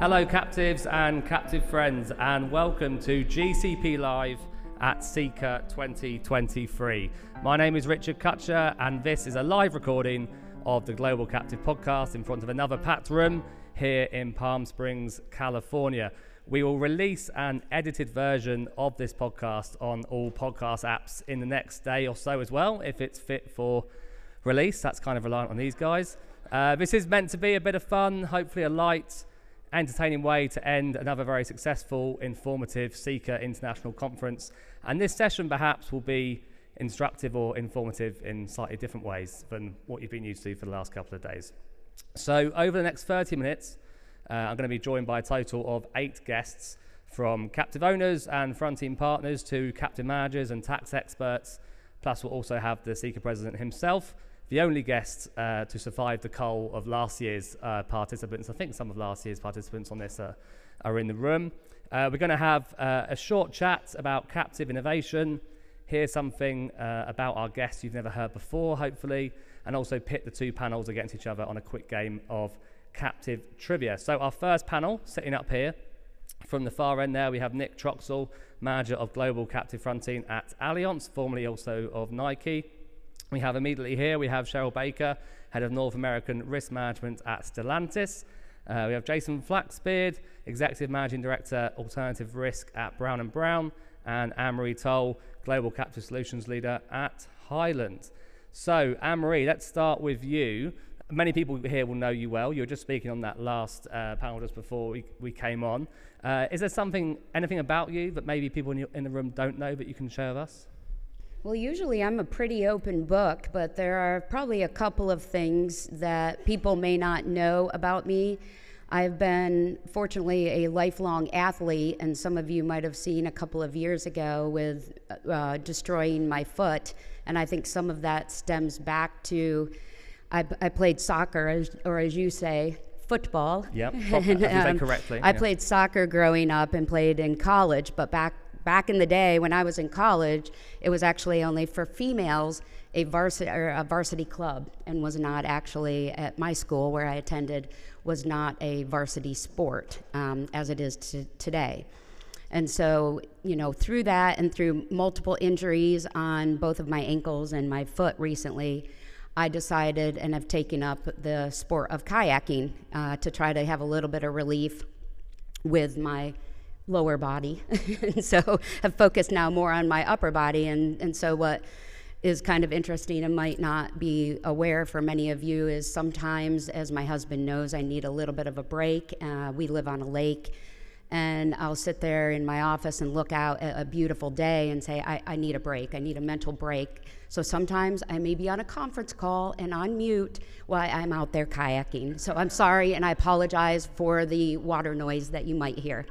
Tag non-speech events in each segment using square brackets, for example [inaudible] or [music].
Hello, captives and captive friends, and welcome to GCP Live at CICA 2023. My name is Richard Cutcher, and this is a live recording of the Global Captive podcast in front of another packed room here in Palm Springs, California. We will release an edited version of this podcast on all podcast apps in the next day or so as well, if it's fit for release. That's kind of reliant on these guys. Uh, this is meant to be a bit of fun, hopefully a light, entertaining way to end another very successful, informative CICA International Conference. And this session perhaps will be instructive or informative in slightly different ways than what you've been used to for the last couple of days. So, over the next 30 minutes, uh, I'm going to be joined by a total of eight guests from captive owners and fronting partners to captive managers and tax experts. Plus, we'll also have the CICA president himself the only guest uh, to survive the cull of last year's uh, participants. I think some of last year's participants on this uh, are in the room. Uh, we're going to have uh, a short chat about captive innovation, hear something uh, about our guests you've never heard before, hopefully, and also pit the two panels against each other on a quick game of captive trivia. So, our first panel sitting up here. From the far end there, we have Nick Troxel, manager of Global Captive Fronting at Allianz, formerly also of Nike. We have immediately here, we have Cheryl Baker, Head of North American Risk Management at Stellantis. Uh, we have Jason Flaxbeard, Executive Managing Director, Alternative Risk at Brown & Brown, and Anne-Marie Towle, Global Captive Solutions Leader at Hylant. So, Anne-Marie, let's start with you. Many people here will know you well. You were just speaking on that last uh, panel just before we, we came on. Uh, is there something, anything about you that maybe people in, your, in the room don't know that you can share with us? Well, usually I'm a pretty open book, but there are probably a couple of things that people may not know about me. I've been, fortunately, a lifelong athlete, and some of you might have seen a couple of years ago with uh, destroying my foot. And I think some of that stems back to I, I played soccer, or as you say, football. Yep, [laughs] and, um, correctly. I yeah. played soccer growing up and played in college, but back back in the day when I was in college, it was actually only for females a varsity a varsity club, and was not actually at my school where I attended was not a varsity sport um, as it is today. And so, you know, through that and through multiple injuries on both of my ankles and my foot recently, I decided and have taken up the sport of kayaking uh, to try to have a little bit of relief with my lower body. [laughs] and so have focused now more on my upper body. And, and so what is kind of interesting and might not be aware for many of you is sometimes, as my husband knows, I need a little bit of a break. Uh, we live on a lake. And I'll sit there in my office and look out at a beautiful day and say, I, I need a break. I need a mental break. So sometimes I may be on a conference call and on mute while I'm out there kayaking. So I'm sorry and I apologize for the water noise that you might hear.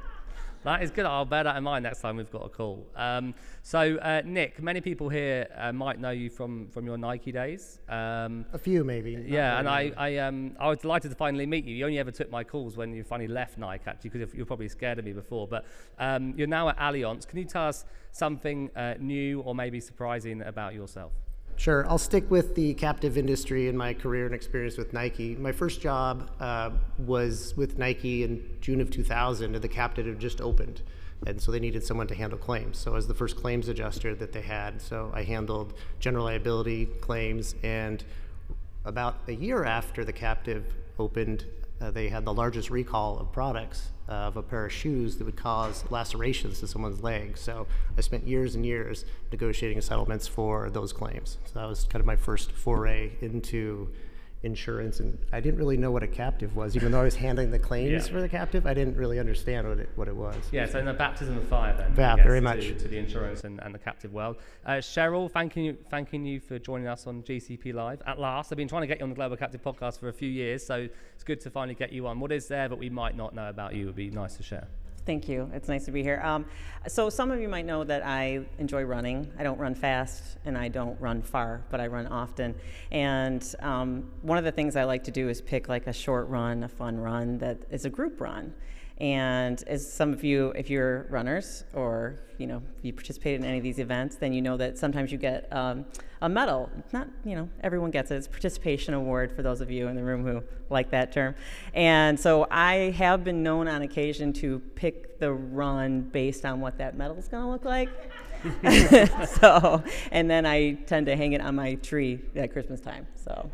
That is good. I'll bear that in mind next time we've got a call. Um, so, uh, Nick, many people here uh, might know you from, from your Nike days. Um, a few, maybe. Yeah, and I I, um, I was delighted to finally meet you. You only ever took my calls when you finally left Nike, actually, because you were probably scared of me before. But um, you're now at Allianz. Can you tell us something uh, new or maybe surprising about yourself? Sure. I'll stick with the captive industry in my career and experience with Nike. My first job uh, was with Nike in June of 2000, and the captive had just opened. And so they needed someone to handle claims. So I was the first claims adjuster that they had. So I handled general liability claims. And about a year after the captive opened, uh, they had the largest recall of products uh, of a pair of shoes that would cause lacerations to someone's leg. So I spent years and years negotiating settlements for those claims. So that was kind of my first foray into insurance, and I didn't really know what a captive was, even though I was handling the [laughs] claims yeah. for the captive. I didn't really understand what it what it was. Yeah, so in the baptism of fire, then. Yeah, very much to, to, the insurance and, and the captive world. Uh, Cheryl, thanking you, thanking you for joining us on GCP Live at last. I've been trying to get you on the Global Captive podcast for a few years, so it's good to finally get you on. What is there that we might not know about you? Would be nice to share. Thank you. It's nice to be here. Um, so, some of you might know that I enjoy running. I don't run fast and I don't run far, but I run often. And um, one of the things I like to do is pick like a short run, a fun run that is a group run. And as some of you, if you're runners or you know you participate in any of these events, then you know that sometimes you get um, a medal. Not you know everyone gets it. It's participation award for those of you in the room who like that term. And so I have been known on occasion to pick the run based on what that medal is going to look like. [laughs] so, and then I tend to hang it on my tree at Christmas time. So.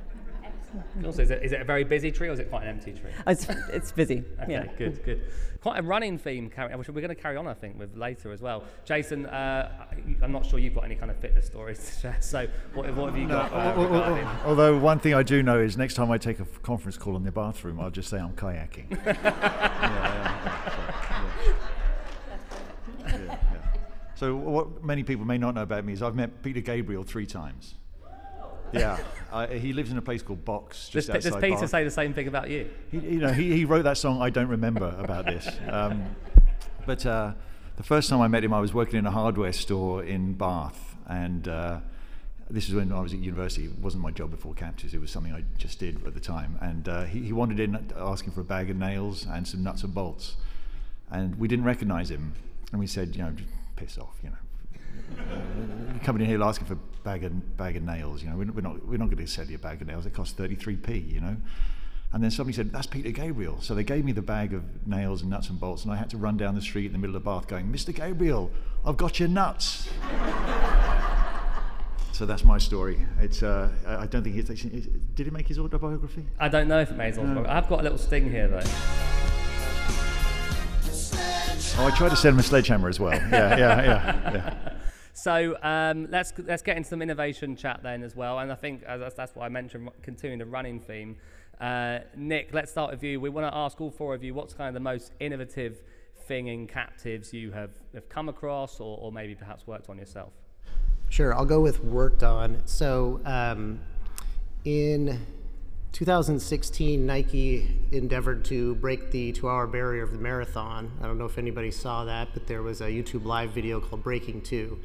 Also, is it, is it a very busy tree or is it quite an empty tree? It's, it's busy. [laughs] Okay, yeah. good, good. Quite a running theme, carry, which we're going to carry on, I think, with later as well. Jason, uh, I'm not sure you've got any kind of fitness stories to share. So, what, what have you got? Uh, Although one thing I do know is next time I take a f- conference call in the bathroom, I'll just say I'm kayaking. [laughs] yeah, yeah, yeah. Yeah, yeah. So what many people may not know about me is I've met Peter Gabriel three times. [laughs] Yeah, uh, he lives in a place called Box, Does, does Peter say the same thing about you? He, you know, he, he wrote that song. I don't remember about this. [laughs] Um, but uh, the first time I met him, I was working in a hardware store in Bath, and uh, this is when I was at university. It wasn't my job before Captures. It was something I just did at the time. And uh, he, he wandered in asking for a bag of nails and some nuts and bolts, and we didn't recognise him. And we said, you know, just piss off, you know. Coming in here asking for a bag of, bag of nails, you know, we're, we're not, we're not going to sell you a bag of nails, It costs 33p, you know. And then somebody said, that's Peter Gabriel. So they gave me the bag of nails and nuts and bolts, and I had to run down the street in the middle of Bath going, Mr. Gabriel, I've got your nuts. so that's my story. It's, uh, I don't think he's, did he make his autobiography? I don't know if it made sense. I've got a little sting here, though. Oh, I tried to sell him a sledgehammer as well. Yeah, yeah, yeah. yeah. So um, let's let's get into some innovation chat then as well, and I think that's, that's what I mentioned, continuing the running theme. Uh, Nick, let's start with you. We want to ask all four of you what's kind of the most innovative thing in captives you have, have come across, or, or maybe perhaps worked on yourself. Sure, I'll go with worked on. So um, in 2016, Nike endeavored to break the two hour barrier of the marathon. I don't know if anybody saw that, but there was a YouTube live video called Breaking Two.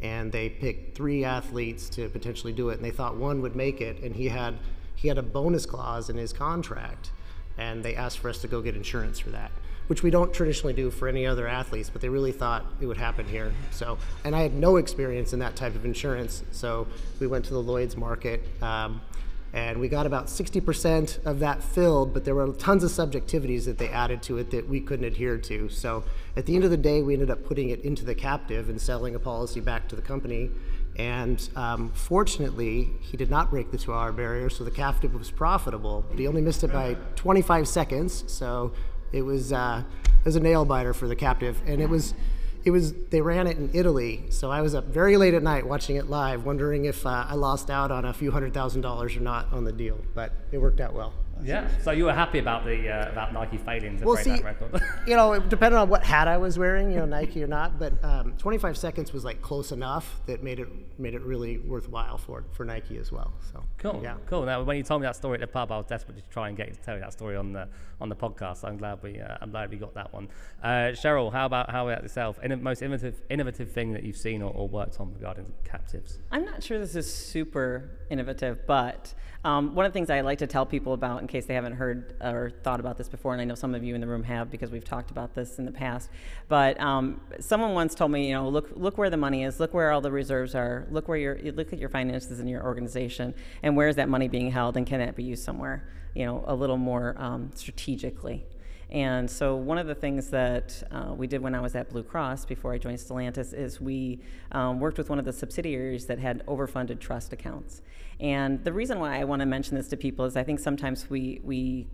And they picked three athletes to potentially do it, and they thought one would make it, and he had he had a bonus clause in his contract, and they asked for us to go get insurance for that, which we don't traditionally do for any other athletes, but they really thought it would happen here. So, and I had no experience in that type of insurance, so we went to the Lloyd's market. Um, and we got about 60% of that filled, but there were tons of subjectivities that they added to it that we couldn't adhere to. So at the end of the day, we ended up putting it into the captive and selling a policy back to the company. And um, fortunately, he did not break the two hour barrier, so the captive was profitable, but he only missed it by 25 seconds. So it was, uh, it was a nail biter for the captive. And it was, it was they ran it in Italy, so I was up very late at night watching it live, wondering if uh, I lost out on a few hundred thousand dollars or not on the deal. But it worked out well. Yeah. So you were happy about the uh, about Nike failing to Well, break see, that record. [laughs] you know, it depended on what hat I was wearing, you know, Nike or not. But um, 25 seconds was like close enough that made it made it really worthwhile for for Nike as well. So Cool, yeah. cool. Now, when you told me that story at the pub, I was desperate to try and get you to tell you that story on the on the podcast. So I'm glad we uh, I'm glad we got that one. Uh, Cheryl, how about how about yourself? Inno- most innovative innovative thing that you've seen or, or worked on regarding captives? I'm not sure this is super innovative, but um, one of the things I like to tell people about, in case they haven't heard or thought about this before, and I know some of you in the room have because we've talked about this in the past. But um, someone once told me, you know, look look where the money is, look where all the reserves are, look where your look at your finances in your organization, and where is that money being held, and can that be used somewhere, you know, a little more um, strategically. And so, one of the things that uh, we did when I was at Blue Cross before I joined Stellantis is we um, worked with one of the subsidiaries that had overfunded trust accounts. And the reason why I want to mention this to people is I think sometimes we we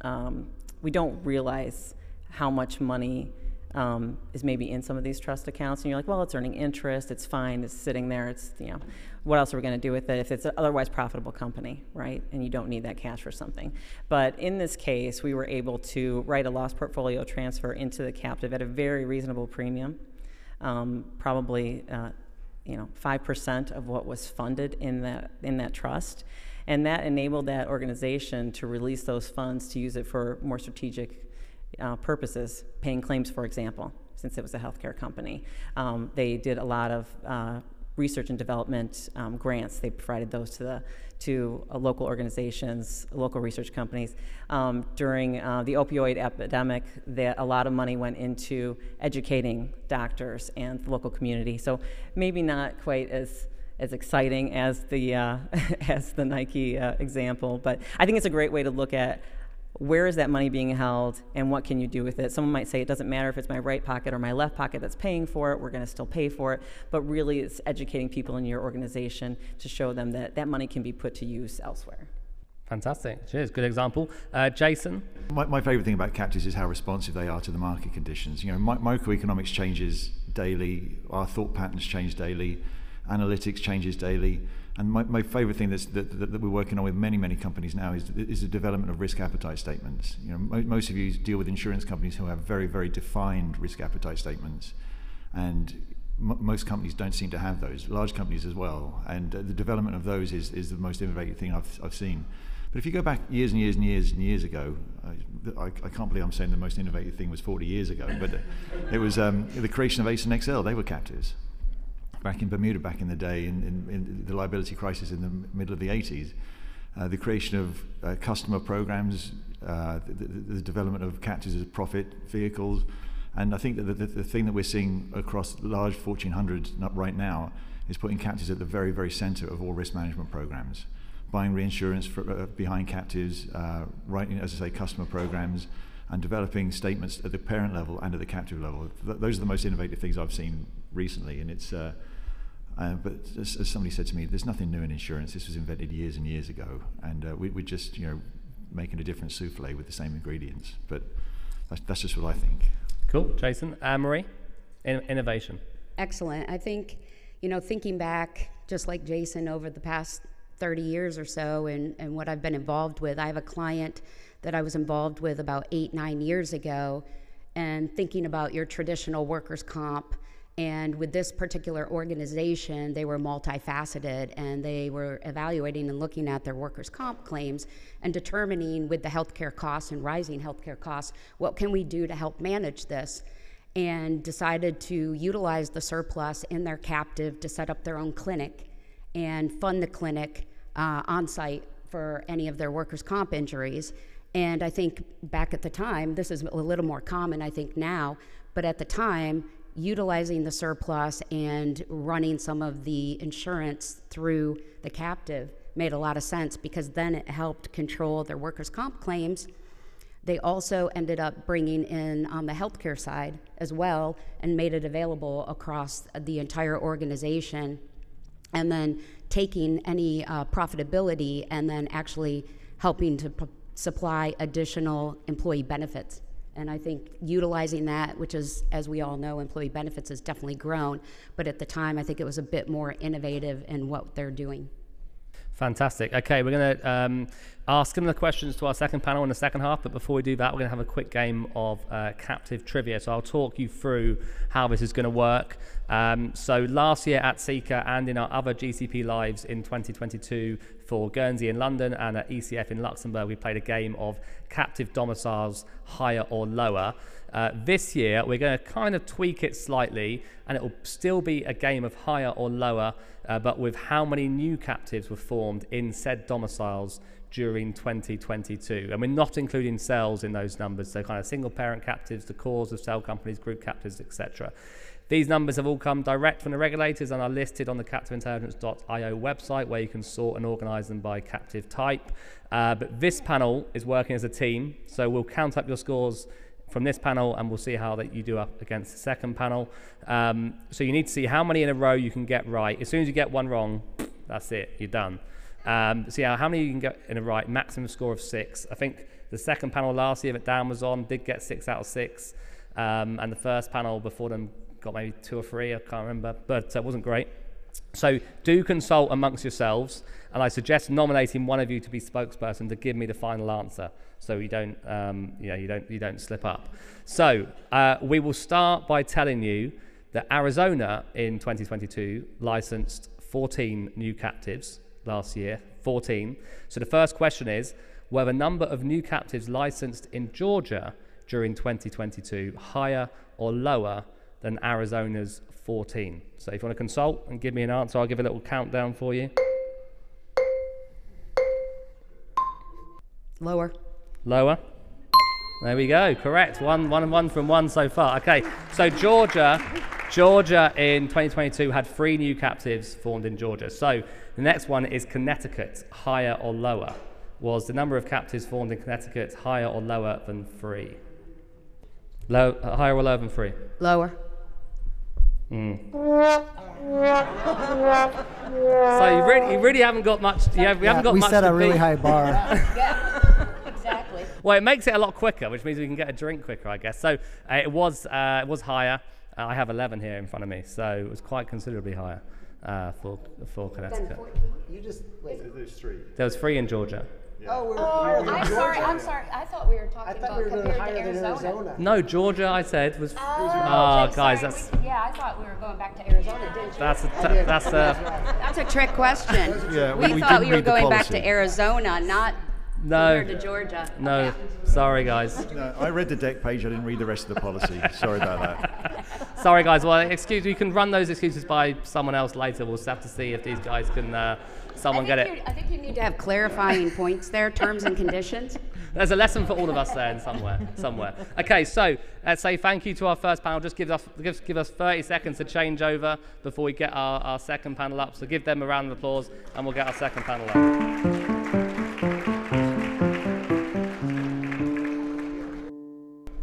um, we don't realize how much money um, is maybe in some of these trust accounts, and you're like, well, it's earning interest, it's fine, it's sitting there, it's you know, what else are we going to do with it if it's an otherwise profitable company, right? And you don't need that cash for something. But in this case, we were able to write a loss portfolio transfer into the captive at a very reasonable premium, um, probably. Uh, you know, five percent of what was funded in that in that trust, and that enabled that organization to release those funds to use it for more strategic uh, purposes, paying claims, for example, since it was a healthcare company. Um, they did a lot of uh, research and development um, grants. They provided those to the to uh, local organizations, local research companies. Um, during uh, the opioid epidemic, that a lot of money went into educating doctors and the local community. So maybe not quite as as exciting as the uh, [laughs] as the Nike uh, example, but I think it's a great way to look at where is that money being held and what can you do with it? Someone might say it doesn't matter if it's my right pocket or my left pocket that's paying for it, we're going to still pay for it. But really, it's educating people in your organization to show them that that money can be put to use elsewhere. Fantastic. Cheers. Good example. Uh, Jason? My, my favourite thing about captives is how responsive they are to the market conditions. You know, mi- microeconomics changes daily, our thought patterns change daily, analytics changes daily. And my, my favorite thing that, that, we're working on with many, many companies now is, is the development of risk appetite statements. You know, mo- most of you deal with insurance companies who have very, very defined risk appetite statements. And m- most companies don't seem to have those, large companies as well. And uh, the development of those is, is the most innovative thing I've, I've seen. But if you go back years and years and years and years ago, I, I, I can't believe I'm saying the most innovative thing was 40 years ago, but it was um, the creation of Ace and XL. They were captives back in Bermuda back in the day, in, in, in the liability crisis in the middle of the 80s. Uh, the creation of uh, customer programs, uh, the, the, development of captives as profit vehicles. And I think that the, the, thing that we're seeing across large Fortune 100 right now is putting captives at the very, very center of all risk management programs. Buying reinsurance for, uh, behind captives, uh, writing, as I say, customer programs, and developing statements at the parent level and at the captive level. Th- those are the most innovative things I've seen recently, and it's uh, uh, but as, as, somebody said to me, there's nothing new in insurance. This was invented years and years ago, and uh, we, we're just you know making a different souffle with the same ingredients. But that's, that's just what I think. Cool, Jason. Anne Marie, in- innovation. Excellent. I think you know thinking back, just like Jason, over the past 30 years or so, and, and what I've been involved with. I have a client that I was involved with about eight, nine years ago, and thinking about your traditional workers' comp and with this particular organization, they were multifaceted and they were evaluating and looking at their workers' comp claims and determining with the healthcare costs and rising healthcare costs, what can we do to help manage this? And decided to utilize the surplus in their captive to set up their own clinic and fund the clinic uh, on site for any of their workers' comp injuries. And I think back at the time, this is a little more common, I think, now, but at the time, utilizing the surplus and running some of the insurance through the captive made a lot of sense because then it helped control their workers' comp claims. They also ended up bringing in on the healthcare side as well and made it available across the entire organization. And then taking any uh, profitability and then actually helping to p- supply additional employee benefits and I think utilizing that, which is, as we all know, employee benefits has definitely grown. But at the time, I think it was a bit more innovative in what they're doing. Fantastic. Okay, we're going to um, ask similar questions to our second panel in the second half, but before we do that, we're going to have a quick game of uh, captive trivia. So I'll talk you through how this is going to work. Um, so last year at CICA and in our other GCP lives in 2022 for Guernsey in London and at ECF in Luxembourg, we played a game of captive domiciles higher or lower. Uh, this year, we're going to kind of tweak it slightly, and it will still be a game of higher or lower, uh, but with how many new captives were formed in said domiciles during 2022. And we're not including cells in those numbers, so kind of single parent captives, the cores of cell companies, group captives, etc. These numbers have all come direct from the regulators and are listed on the captiveintelligence.io website where you can sort and organize them by captive type. Uh, but this panel is working as a team, so we'll count up your scores from this panel and we'll see how that you do up against the second panel. Um, so you need to see how many in a row you can get right. As soon as you get one wrong, [sniffs] that's it, you're done. Um, see how, how many you can get in a right, maximum score of six. I think the second panel last year that Dan was on did get six out of six. Um, and the first panel before them got maybe two or three, I can't remember, but it wasn't great. So do consult amongst yourselves, and I suggest nominating one of you to be spokesperson to give me the final answer, so you don't, um, you know, you don't, you don't slip up. So uh, we will start by telling you that Arizona in 2022 licensed 14 new captives last year, 14. So the first question is, were the number of new captives licensed in Georgia during 2022 higher or lower than Arizona's 14. So if you want to consult and give me an answer, I'll give a little countdown for you. Lower. Lower. There we go. Correct. One, one, one from one so far. Okay. So Georgia, Georgia in 2022 had three new captives formed in Georgia. So the next one is Connecticut, higher or lower. Was the number of captives formed in Connecticut higher or lower than three? Low, uh, higher or lower than three? Lower. So you really, you really haven't got much. You, have, you haven't got we much set to a really beat. high bar. [laughs] Exactly. Well, it makes it a lot quicker, which means we can get a drink quicker, I guess. So uh, it was uh, it was higher. Uh, I have 11 here in front of me, so it was quite considerably higher uh, for for Connecticut. you just wait. There's three. There was three in Georgia. Oh, we're higher than I'm Georgia. sorry. I'm sorry. I thought we were I talking thought we about were going compared higher to than Arizona. Arizona. No, Georgia, I said was. Oh, Oh, okay, guys, sorry. that's We- yeah, I thought we were going back to Arizona, didn't you? that's a, t- that's a That's a trick question. Yeah, we, we- we thought we were going back to Arizona, not no compared to Georgia. no. Okay. Sorry, guys. No, I read the deck page. I didn't read the rest of the policy. [laughs] Sorry about that. Sorry, guys. Well, excuse. We can run those excuses by someone else later. We'll just have to see if these guys can. Uh, someone I get think it. you- I think you need to have clarifying points there, terms and conditions. There's a lesson for all of us there in somewhere. Somewhere. Okay, so let's say thank you to our first panel. Just give us give, give us 30 seconds to change over before we get our, our second panel up. So give them a round of applause, and we'll get our second panel up.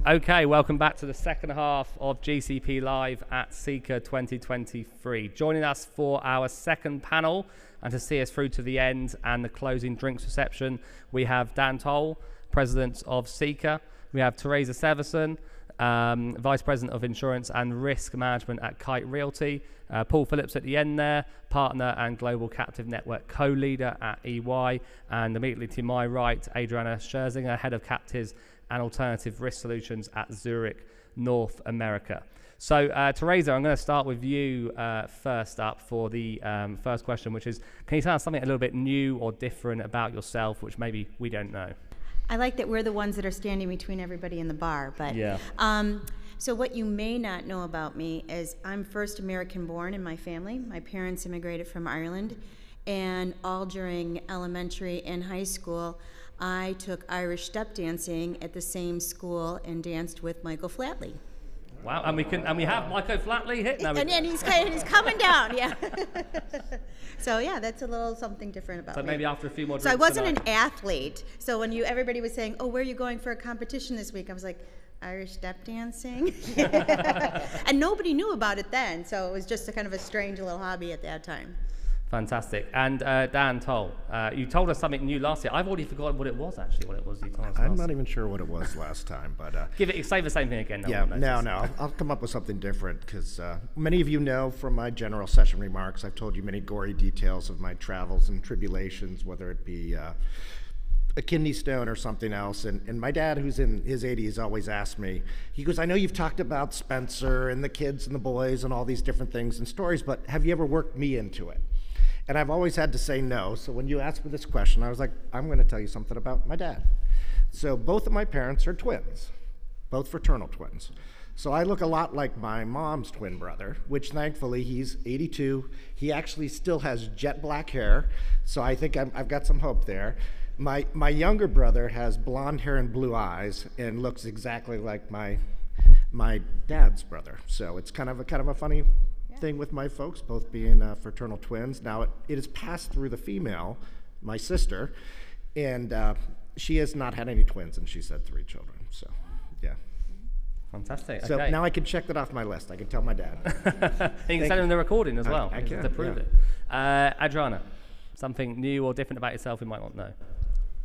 Okay, welcome back to the second half of GCP Live at CICA 2023. Joining us for our second panel and to see us through to the end and the closing drinks reception, we have Dan Towle, President of CICA. We have Teresa Severson, um, Vice President of Insurance and Risk Management at Kite Realty. Uh, Paul Phillips at the end there, partner and Global Captive Network co-leader at EY. And immediately to my right, Adriana Scherzinger, Head of Captives and Alternative Risk Solutions at Zurich, North America. So, uh, Teresa, I'm going to start with you uh, first up for the um, first question, which is can you tell us something a little bit new or different about yourself, which maybe we don't know? I like that we're the ones that are standing between everybody in the bar. But Yeah. um, so what you may not know about me is I'm first American born in my family. My parents immigrated from Ireland, and all during elementary and high school, I took Irish step dancing at the same school and danced with Michael Flatley. Wow, and we can and we have Michael Flatley hit. No, we- And, and he's he's coming down, yeah. [laughs] so yeah, that's a little something different about so me. maybe after a few more. So I wasn't tonight. an athlete. So when you everybody was saying, "Oh, where are you going for a competition this week?" I was like, "Irish step dancing," [laughs] [laughs] and nobody knew about it then. So it was just a kind of a strange little hobby at that time. Fantastic. And uh, Dan Towle, uh, you told us something new last year. I've already forgotten what it was actually. What it was you told us I'm not even sure what it was last time, but uh, Give it. Say the same thing again. yeah, no, no, I'll, I'll come up with something different because uh, many of you know from my general session remarks, I've told you many gory details of my travels and tribulations, whether it be uh, a kidney stone or something else. And, and my dad, who's in his 80s, always asked me, he goes, I know you've talked about Spencer and the kids and the boys and all these different things and stories, but have you ever worked me into it? And I've always had to say no. So when you asked me this question, I was like, I'm going to tell you something about my dad. So both of my parents are twins, both fraternal twins. So I look a lot like my mom's twin brother, which thankfully he's 82. He actually still has jet black hair, so I think I'm, I've got some hope there. My, my younger brother has blonde hair and blue eyes and looks exactly like my, my dad's brother. So it's kind of a, kind of a funny thing with my folks, both being uh, fraternal twins. Now, it, it is passed through the female, my sister, and uh, she has not had any twins, and she's had three children. So, yeah. Fantastic. So okay. now I can check that off my list. I can tell my dad. [laughs] you can send him the recording as well I to can, prove yeah. it. Uh, Adriana, something new or different about yourself we might not know.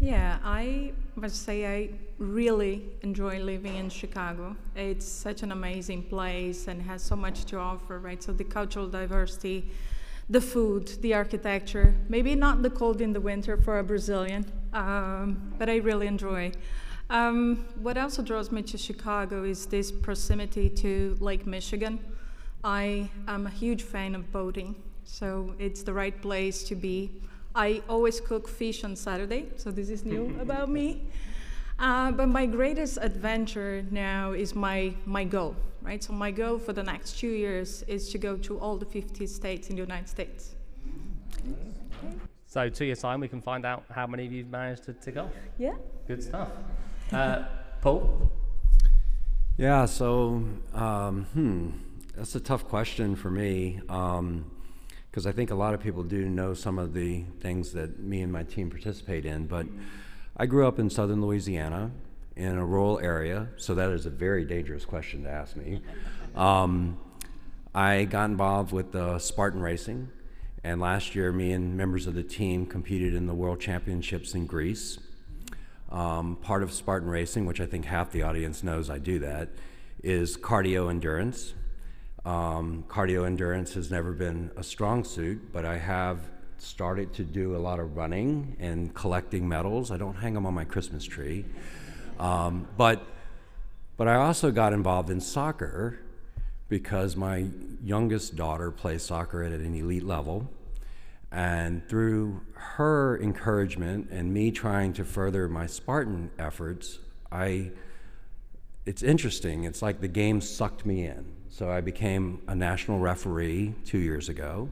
Yeah, I must say I really enjoy living in Chicago. It's such an amazing place and has so much to offer, right? So the cultural diversity, the food, the architecture, maybe not the cold in the winter for a Brazilian, um, but I really enjoy. Um, what also draws me to Chicago is this proximity to Lake Michigan. I am a huge fan of boating, so it's the right place to be. I always cook fish on Saturday, so this is new [laughs] about me. Uh, but my greatest adventure now is my, my goal, right? So my goal for the next two years is to go to all the 50 states in the United States. So two years time, we can find out how many of you've managed to tick off. Yeah. Good stuff. Uh, Paul. Yeah. So, um, hmm, that's a tough question for me because I think a lot of people do know some of the things that me and my team participate in, but. I grew up in southern Louisiana in a rural area, so that is a very dangerous question to ask me. Um, I got involved with Spartan Racing, and last year, me and members of the team competed in the World Championships in Greece. Um, part of Spartan Racing, which I think half the audience knows I do that, is cardio endurance. Um, cardio endurance has never been a strong suit, but I have started to do a lot of running and collecting medals. I don't hang them on my Christmas tree. Um, but, but I also got involved in soccer because my youngest daughter plays soccer at an elite level. And through her encouragement and me trying to further my Spartan efforts, I, it's interesting. It's like the game sucked me in. So I became a national referee two years ago.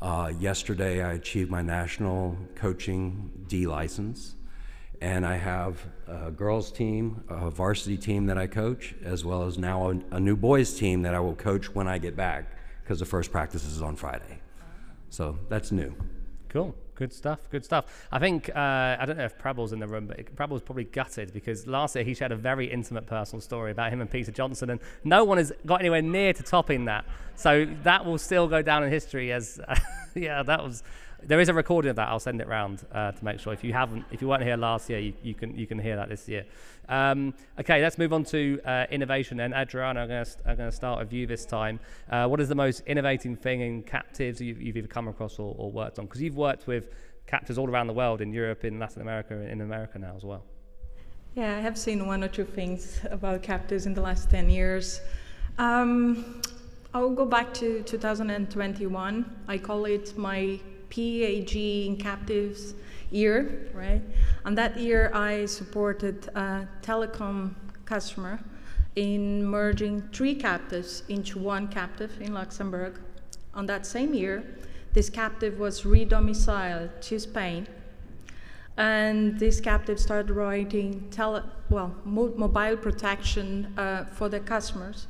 Uh, yesterday, I achieved my national coaching D license, and I have a girls' team, a varsity team that I coach, as well as now a, a new boys' team that I will coach when I get back because the first practice is on Friday. So that's new. Cool. Good stuff. Good stuff. I think uh, I don't know if Preble's in the room, but Preble's probably gutted because last year he shared a very intimate personal story about him and Peter Johnson, and no one has got anywhere near to topping that. So that will still go down in history as, uh, [laughs] yeah, that was there is a recording of that. I'll send it round uh, to make sure. If you haven't, if you weren't here last year, you, you can you can hear that this year. Um, okay, let's move on to uh, innovation. And Adriana, I'm going to start with you this time. Uh, what is the most innovating thing in captives you've, you've either come across or, or worked on? Because you've worked with captives all around the world, in Europe, in Latin America, in America now as well. Yeah, I have seen one or two things about captives in the last 10 years. Um, I'll go back to 2021. I call it my PAG in captives year, right? And that year I supported a telecom customer in merging three captives into one captive in Luxembourg. On that same year, this captive was re-domiciled to Spain, and this captive started writing tele, well, mo mobile protection uh, for their customers.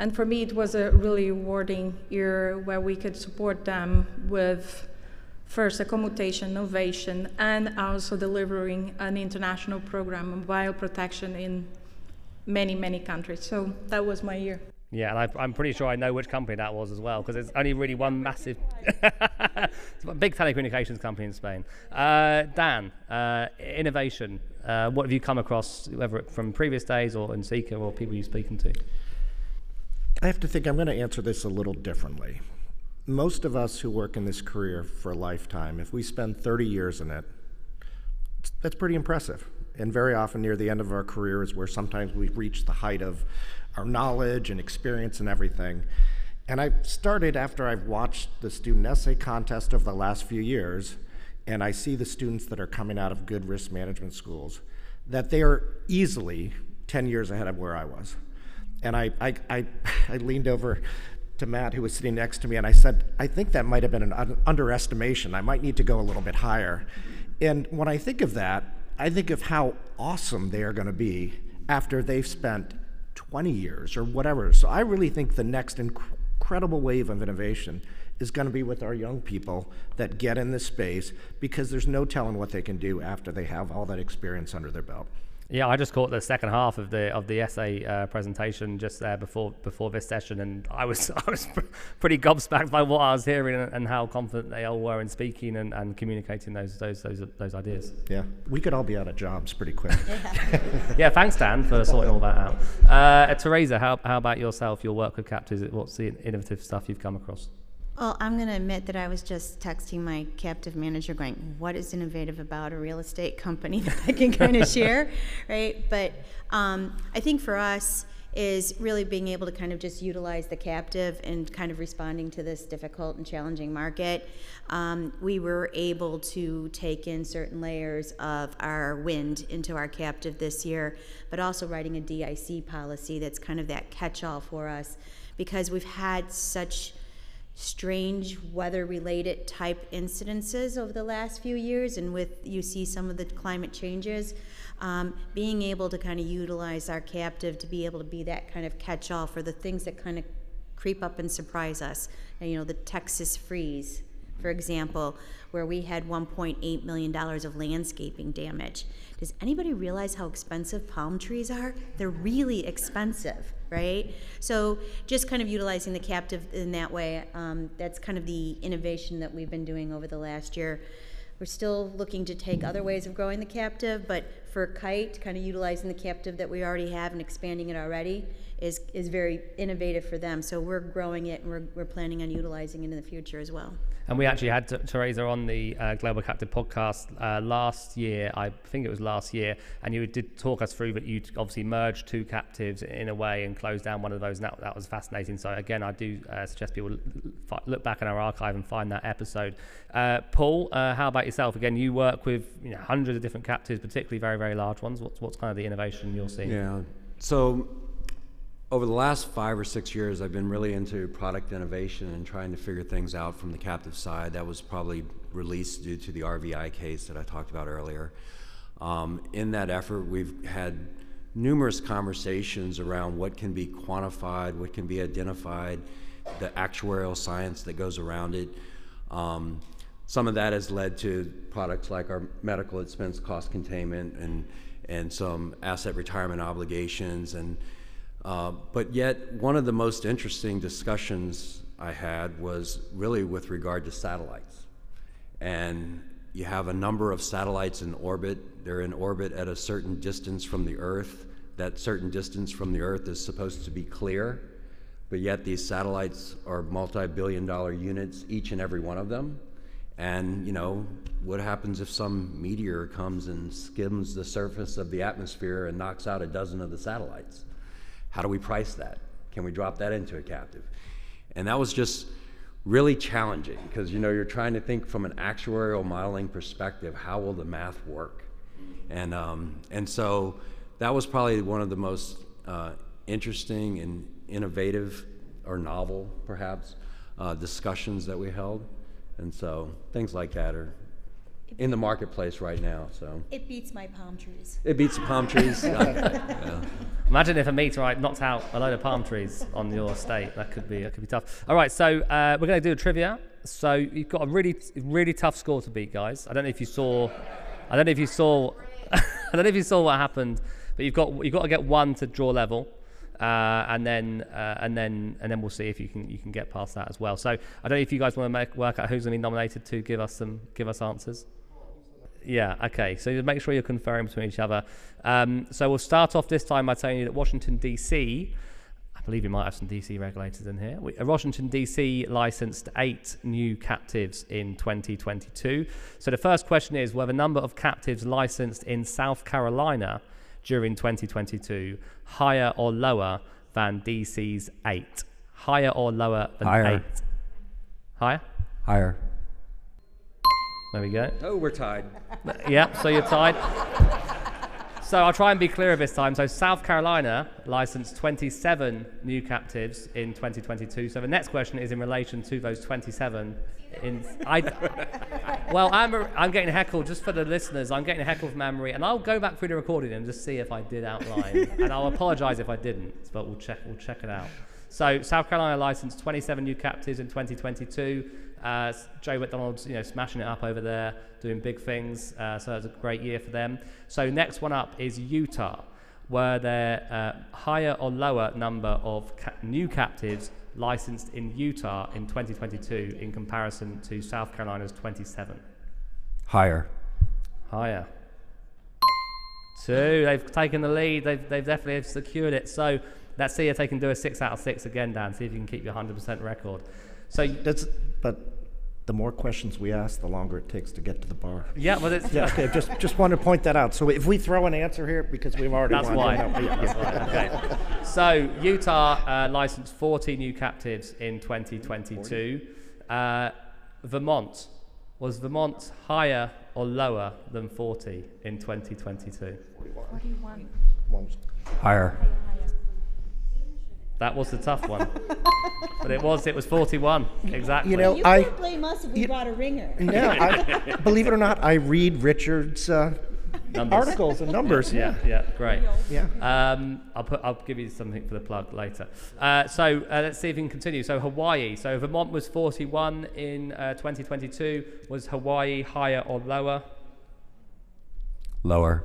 And for me, it was a really rewarding year where we could support them with first a commutation innovation and also delivering an international program of bioprotection in many, many countries. So that was my year. Yeah, and I, am pretty sure I know which company that was as well because it's only really one massive, [laughs] big telecommunications company in Spain. Uh, Dan, uh, innovation. Uh, what have you come across, whether from previous days or in CICA or people you've spoken to? I have to think I'm going to answer this a little differently. Most of us who work in this career for a lifetime, if we spend 30 years in it, that's pretty impressive. And very often near the end of our career is where sometimes we reach the height of our knowledge and experience and everything. And I started after I've watched the student essay contest over the last few years, and I see the students that are coming out of good risk management schools, that they are easily 10 years ahead of where I was. And I, I, I, [laughs] I, leaned over to Matt, who was sitting next to me, and I said, I think that might have been an un- underestimation. I might need to go a little bit higher. And when I think of that, I think of how awesome they are going to be after they've spent 20 years or whatever. So I really think the next inc- incredible wave of innovation is going to be with our young people that get in this space because there's no telling what they can do after they have all that experience under their belt. Yeah, I just caught the second half of the of the essay uh, presentation just there before before this session, and I was [laughs] I was pretty gobsmacked by what I was hearing and, and, how confident they all were in speaking and, and communicating those those those those ideas. Yeah, we could all be out of jobs pretty quick. [laughs] yeah, thanks Dan for sorting all that out. Uh, Teresa, how how about yourself? Your work with captives. What's the innovative stuff you've come across? Well, I'm going to admit that I was just texting my captive manager going, what is innovative about a real estate company [laughs] that I can kind of [laughs] share, right? But um, I think for us, is really being able to kind of just utilize the captive and kind of responding to this difficult and challenging market. Um, we were able to take in certain layers of our wind into our captive this year, but also writing a DIC policy that's kind of that catch all for us because we've had such strange weather related type incidences over the last few years and with you see some of the climate changes um, being able to kind of utilize our captive to be able to be that kind of catch all for the things that kind of creep up and surprise us. And, you know the texas freeze for example where we had 1.8 million dollars of landscaping damage does anybody realize how expensive palm trees are they're really expensive right? So just kind of utilizing the captive in that way, um, that's kind of the innovation that we've been doing over the last year. We're still looking to take other ways of growing the captive, but for kite, kind of utilizing the captive that we already have and expanding it already is, is very innovative for them. So we're growing it and we're, we're planning on utilizing it in the future as well. And we actually had Teresa on the uh, Global Captive podcast uh, last year. I think it was last year, and you did talk us through that you obviously merged two captives in a way and closed down one of those. And that, that was fascinating. So again, I do uh, suggest people look back in our archive and find that episode. Uh, Paul, uh, how about yourself? Again, you work with you know, hundreds of different captives, particularly very very large ones. What's what's kind of the innovation you're seeing? Yeah. So over the last five or six years, I've been really into product innovation and trying to figure things out from the captive side. That was probably released due to the RVI case that I talked about earlier. Um, in that effort, we've had numerous conversations around what can be quantified, what can be identified, the actuarial science that goes around it. Um, some of that has led to products like our medical expense cost containment and, and some asset retirement obligations and uh, but yet, one of the most interesting discussions I had was really with regard to satellites. And you have a number of satellites in orbit. They're in orbit at a certain distance from the Earth. That certain distance from the Earth is supposed to be clear, but yet these satellites are multi billion dollar units, each and every one of them. And, you know, what happens if some meteor comes and skims the surface of the atmosphere and knocks out a dozen of the satellites? How do we price that? Can we drop that into a captive? And that was just really challenging because you know you're trying to think from an actuarial modeling perspective how will the math work and um, and so that was probably one of the most uh, interesting and innovative or novel perhaps uh, discussions that we held and so things like that are in the marketplace right now. So it beats my palm trees. It beats the palm trees. [laughs] yeah. Imagine if a meteorite knocked out a load of palm trees on your estate. That could be that could be tough. All right, so uh, we're going to do a trivia. So you've got a really really tough score to beat, guys. I don't know if you saw. I don't know if you saw. [laughs] I don't know if you saw what happened, but you've got you've got to get one to draw level. Uh, and then uh, and then and then we'll see if you can you can get past that as well. So I don't know if you guys want to make work out who's going to be nominated to give us some give us answers. Yeah, okay. So make sure you're conferring between each other. Um, so we'll start off this time by telling you that Washington, D.C., I believe you might have some DC regulators in here. We, Washington, D.C. licensed eight new captives in 2022. So the first question is were the number of captives licensed in South Carolina during 2022 higher or lower than DC's eight? Higher or lower than Higher. eight? Higher? Higher. There we go. Oh, we're tied. [laughs] Yep, so you're tied. So I'll try and be clearer this time. So South Carolina licensed 27 new captives in 2022. So the next question is in relation to those 27. In I, well, I'm, I'm getting heckled just for the listeners. I'm getting heckled from Anne-Marie, and I'll go back through the recording and just see if I did outline, and I'll apologise if I didn't, but we'll check we'll check it out. So South Carolina licensed 27 new captives in 2022. Uh, Joe McDonald's, you know, smashing it up over there, doing big things. Uh, so it's a great year for them. So next one up is Utah, where there uh, higher or lower number of ca- new captives licensed in Utah in 2022 in comparison to South Carolina's 27. Higher. Higher. Two. They've taken the lead. They've, they've definitely secured it. So let's see if they can do a six out of six again, Dan. See if you can keep your 100% record. So That's but the more questions we ask, the longer it takes to get to the bar. Yeah, well, it's, [laughs] Yeah, okay, just, just want to point that out. So if we throw an answer here, because we've already That's why. you know, yeah, [laughs] That's yeah. why. Okay. So Utah uh, licensed 40 new captives in 2022. Uh, Vermont was Vermont higher or lower than 40 in 2022? One's- Higher. That was the tough one, [laughs] but it was it was 41 exactly. You know, You I, can't blame us if we brought a ringer. yeah, I, [laughs] believe it or not, I read Richard's uh, Numbers. articles and numbers. Yeah, yeah, great. Yeah. Um, I'll put. I'll give you something for the plug later. Uh, so uh, let's see if we can continue. So Hawaii. So Vermont was 41 in uh, 2022. Was Hawaii higher or lower? Lower.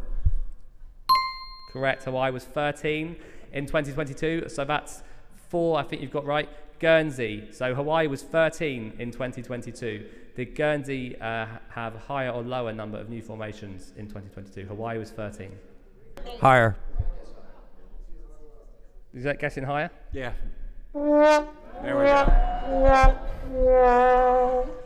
Correct. Hawaii was 13 in 2022. So that's four. I think you've got right. Guernsey. So Hawaii was 13 in 2022. Did Guernsey uh, have a higher or lower number of new formations in 2022? Hawaii was 13. Higher. Is that guessing higher? Yeah. There we go.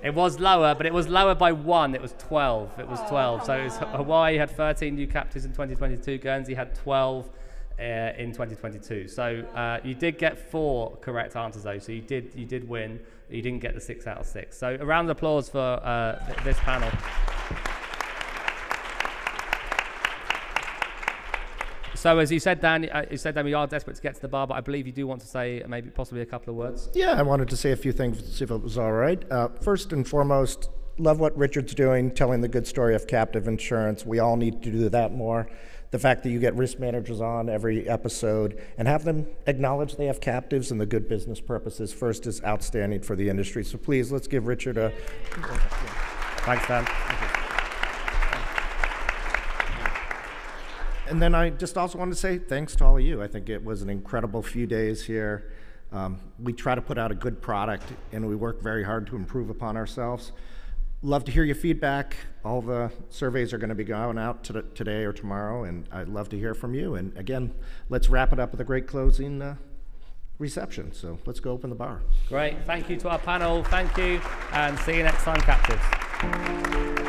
It was lower, but it was lower by one. It was 12. It was 12. So it was, Hawaii had 13 new captives in 2022. Guernsey had 12 uh, in 2022. So uh, you did get four correct answers, though. So you did you did win. You didn't get the six out of six. So a round of applause for uh, th- this panel. So as you said, Dan, uh, you said Dan, we are desperate to get to the bar, but I believe you do want to say maybe possibly a couple of words. Yeah, I wanted to say a few things, see if it was all right. Uh, first and foremost, love what Richard's doing, telling the good story of captive insurance. We all need to do that more. The fact that you get risk managers on every episode and have them acknowledge they have captives and the good business purposes first is outstanding for the industry. So please, let's give Richard a. Thanks, Dan. And then I just also want to say thanks to all of you. I think it was an incredible few days here. Um, we try to put out a good product and we work very hard to improve upon ourselves. Love to hear your feedback. All the surveys are going to be going out to today or tomorrow, and I'd love to hear from you. And again, let's wrap it up with a great closing uh, reception. So let's go open the bar. Great. Thank you to our panel. Thank you. And see you next time, captives.